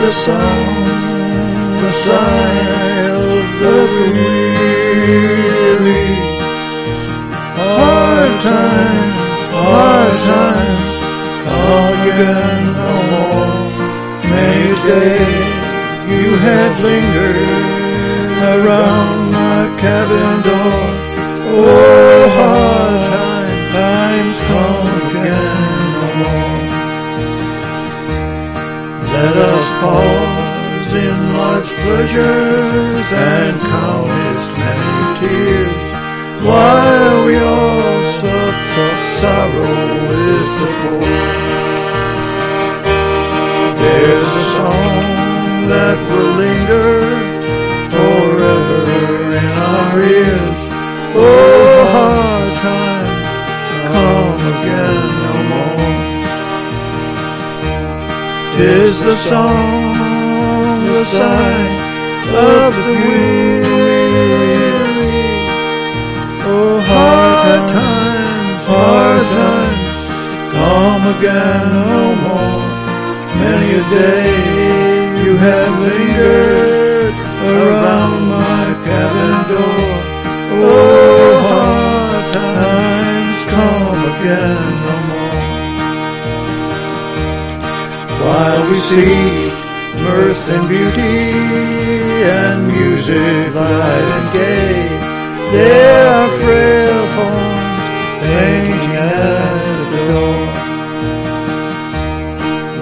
the sound, the sigh of the weary. Hard times, hard times, come again no more. Many you had lingered around my cabin door. Pleasures and count its many tears, while we all of sorrow with the poor. There's a song that will linger forever in our ears. Oh, hard times come again no more. Tis the song, the sigh of the weary. Oh, hard times, hard times, come again no more. Many a day you have lingered around my cabin door. Oh, hard times, come again no more. While we see mirth and beauty and music light and gay, there are frail forms fainting at the door.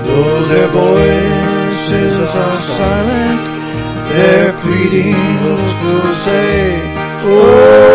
Though their voices are silent, their pleading will say, Oh,